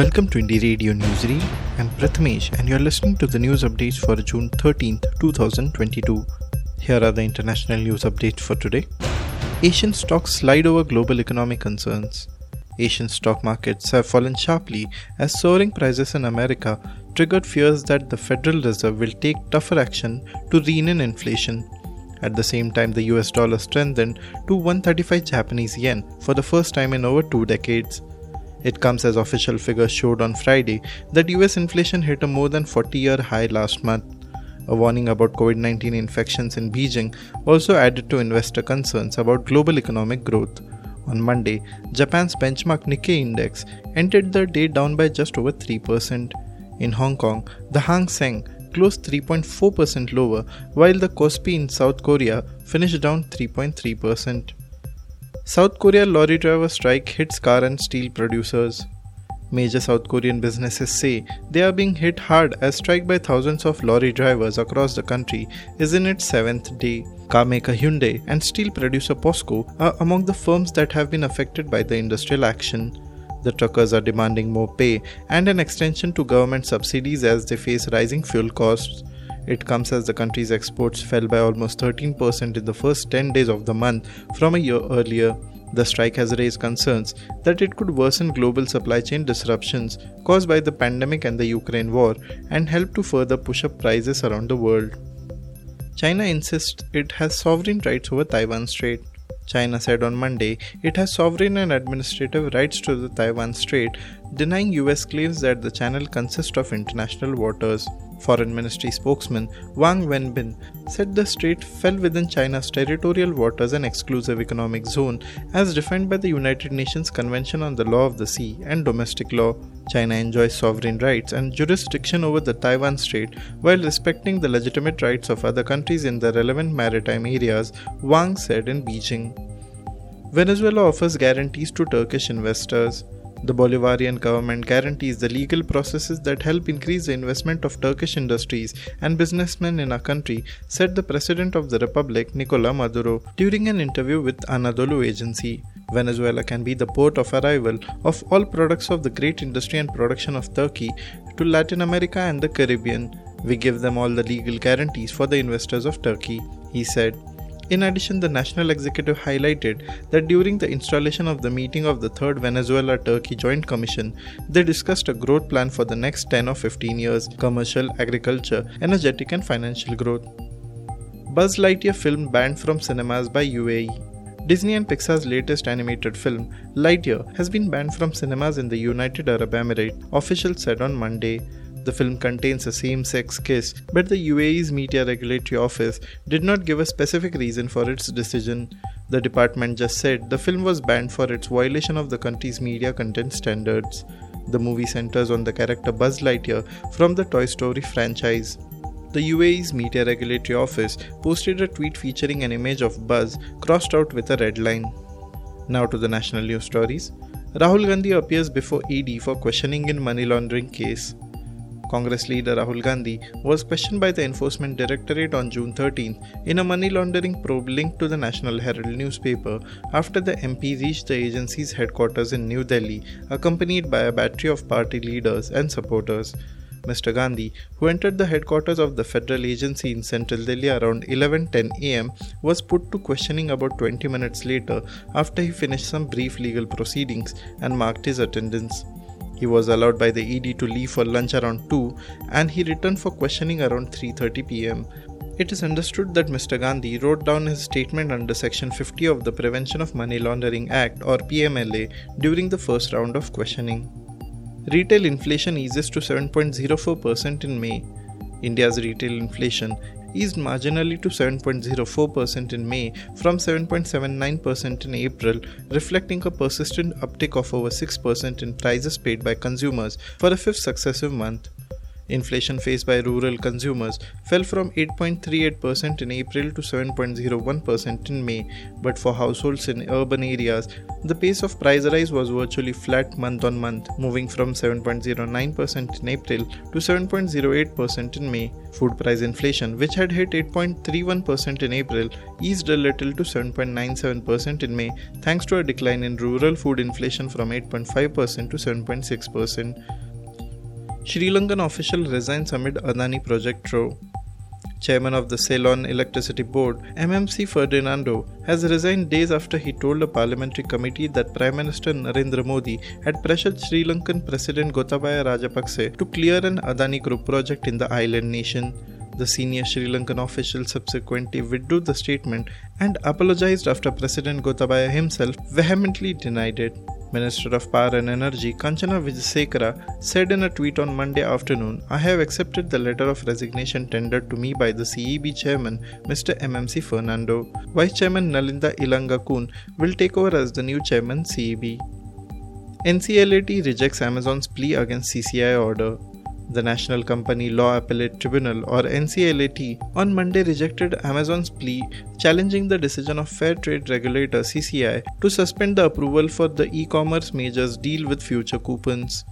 Welcome to Indie Radio Newsreel. I'm Prathamesh and you're listening to the news updates for June 13th, 2022. Here are the international news updates for today. Asian stocks slide over global economic concerns. Asian stock markets have fallen sharply as soaring prices in America triggered fears that the Federal Reserve will take tougher action to rein in inflation. At the same time, the US dollar strengthened to 135 Japanese yen for the first time in over two decades. It comes as official figures showed on Friday that US inflation hit a more than 40 year high last month. A warning about COVID 19 infections in Beijing also added to investor concerns about global economic growth. On Monday, Japan's benchmark Nikkei index ended the day down by just over 3%. In Hong Kong, the Hang Seng closed 3.4% lower, while the Kospi in South Korea finished down 3.3%. South Korea lorry driver strike hits car and steel producers. Major South Korean businesses say they are being hit hard as strike by thousands of lorry drivers across the country is in its seventh day. Car maker Hyundai and steel producer POSCO are among the firms that have been affected by the industrial action. The truckers are demanding more pay and an extension to government subsidies as they face rising fuel costs. It comes as the country's exports fell by almost 13% in the first 10 days of the month from a year earlier. The strike has raised concerns that it could worsen global supply chain disruptions caused by the pandemic and the Ukraine war and help to further push up prices around the world. China insists it has sovereign rights over Taiwan Strait. China said on Monday it has sovereign and administrative rights to the Taiwan Strait, denying US claims that the channel consists of international waters. Foreign Ministry spokesman Wang Wenbin said the strait fell within China's territorial waters and exclusive economic zone as defined by the United Nations Convention on the Law of the Sea and domestic law. China enjoys sovereign rights and jurisdiction over the Taiwan Strait while respecting the legitimate rights of other countries in the relevant maritime areas, Wang said in Beijing. Venezuela offers guarantees to Turkish investors. The Bolivarian government guarantees the legal processes that help increase the investment of Turkish industries and businessmen in our country, said the President of the Republic, Nicolas Maduro, during an interview with Anadolu Agency. Venezuela can be the port of arrival of all products of the great industry and production of Turkey to Latin America and the Caribbean. We give them all the legal guarantees for the investors of Turkey, he said. In addition, the National Executive highlighted that during the installation of the meeting of the Third Venezuela Turkey Joint Commission, they discussed a growth plan for the next 10 or 15 years commercial, agriculture, energetic, and financial growth. Buzz Lightyear film banned from cinemas by UAE. Disney and Pixar's latest animated film, Lightyear, has been banned from cinemas in the United Arab Emirates, officials said on Monday. The film contains a same sex kiss, but the UAE's Media Regulatory Office did not give a specific reason for its decision. The department just said the film was banned for its violation of the country's media content standards. The movie centers on the character Buzz Lightyear from the Toy Story franchise. The UAE's Media Regulatory Office posted a tweet featuring an image of Buzz crossed out with a red line. Now to the national news stories. Rahul Gandhi appears before ED for questioning in money laundering case. Congress leader Rahul Gandhi was questioned by the Enforcement Directorate on June 13 in a money laundering probe linked to the National Herald newspaper after the MP reached the agency's headquarters in New Delhi, accompanied by a battery of party leaders and supporters. Mr. Gandhi, who entered the headquarters of the federal agency in central Delhi around 11:10 am, was put to questioning about 20 minutes later after he finished some brief legal proceedings and marked his attendance. He was allowed by the ED to leave for lunch around 2 and he returned for questioning around 3:30 pm. It is understood that Mr. Gandhi wrote down his statement under section 50 of the Prevention of Money Laundering Act or PMLA during the first round of questioning. Retail inflation eases to 7.04% in May. India's retail inflation eased marginally to 7.04% in May from 7.79% in April, reflecting a persistent uptick of over 6% in prices paid by consumers for the fifth successive month. Inflation faced by rural consumers fell from 8.38% in April to 7.01% in May, but for households in urban areas, the pace of price rise was virtually flat month on month, moving from 7.09% in April to 7.08% in May. Food price inflation, which had hit 8.31% in April, eased a little to 7.97% in May, thanks to a decline in rural food inflation from 8.5% to 7.6%. Sri Lankan official resigns amid Adani project row. Chairman of the Ceylon Electricity Board, MMC Ferdinando, has resigned days after he told a parliamentary committee that Prime Minister Narendra Modi had pressured Sri Lankan President Gotabaya Rajapakse to clear an Adani Group project in the island nation. The senior Sri Lankan official subsequently withdrew the statement and apologized after President Gotabaya himself vehemently denied it. Minister of Power and Energy Kanchana Vijayasekara said in a tweet on Monday afternoon, I have accepted the letter of resignation tendered to me by the CEB chairman, Mr. MMC Fernando. Vice Chairman Nalinda Ilangakoon will take over as the new chairman CEB. NCLAT rejects Amazon's plea against CCI order. The National Company Law Appellate Tribunal or NCLAT on Monday rejected Amazon's plea challenging the decision of Fair Trade Regulator CCI to suspend the approval for the e-commerce major's deal with future coupons.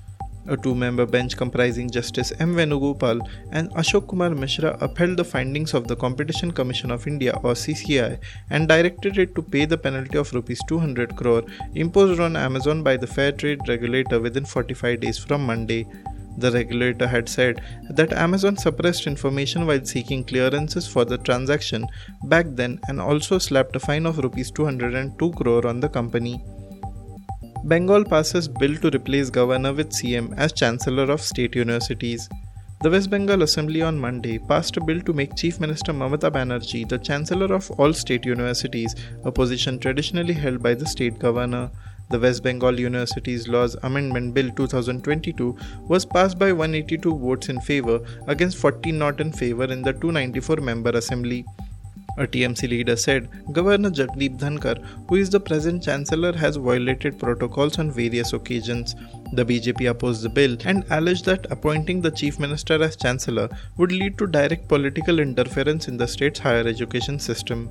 A two-member bench comprising Justice M. Venugopal and Ashok Kumar Mishra upheld the findings of the Competition Commission of India or CCI and directed it to pay the penalty of rupees 200 crore imposed on Amazon by the Fair Trade Regulator within 45 days from Monday. The regulator had said that Amazon suppressed information while seeking clearances for the transaction back then and also slapped a fine of rupees 202 crore on the company. Bengal passes bill to replace governor with CM as chancellor of state universities. The West Bengal Assembly on Monday passed a bill to make Chief Minister Mamata Banerjee the chancellor of all state universities, a position traditionally held by the state governor. The West Bengal Universities Laws Amendment Bill 2022 was passed by 182 votes in favor against 40 not in favor in the 294 member assembly. A TMC leader said Governor Jagdeep Dhankhar, who is the present chancellor, has violated protocols on various occasions. The BJP opposed the bill and alleged that appointing the chief minister as chancellor would lead to direct political interference in the state's higher education system.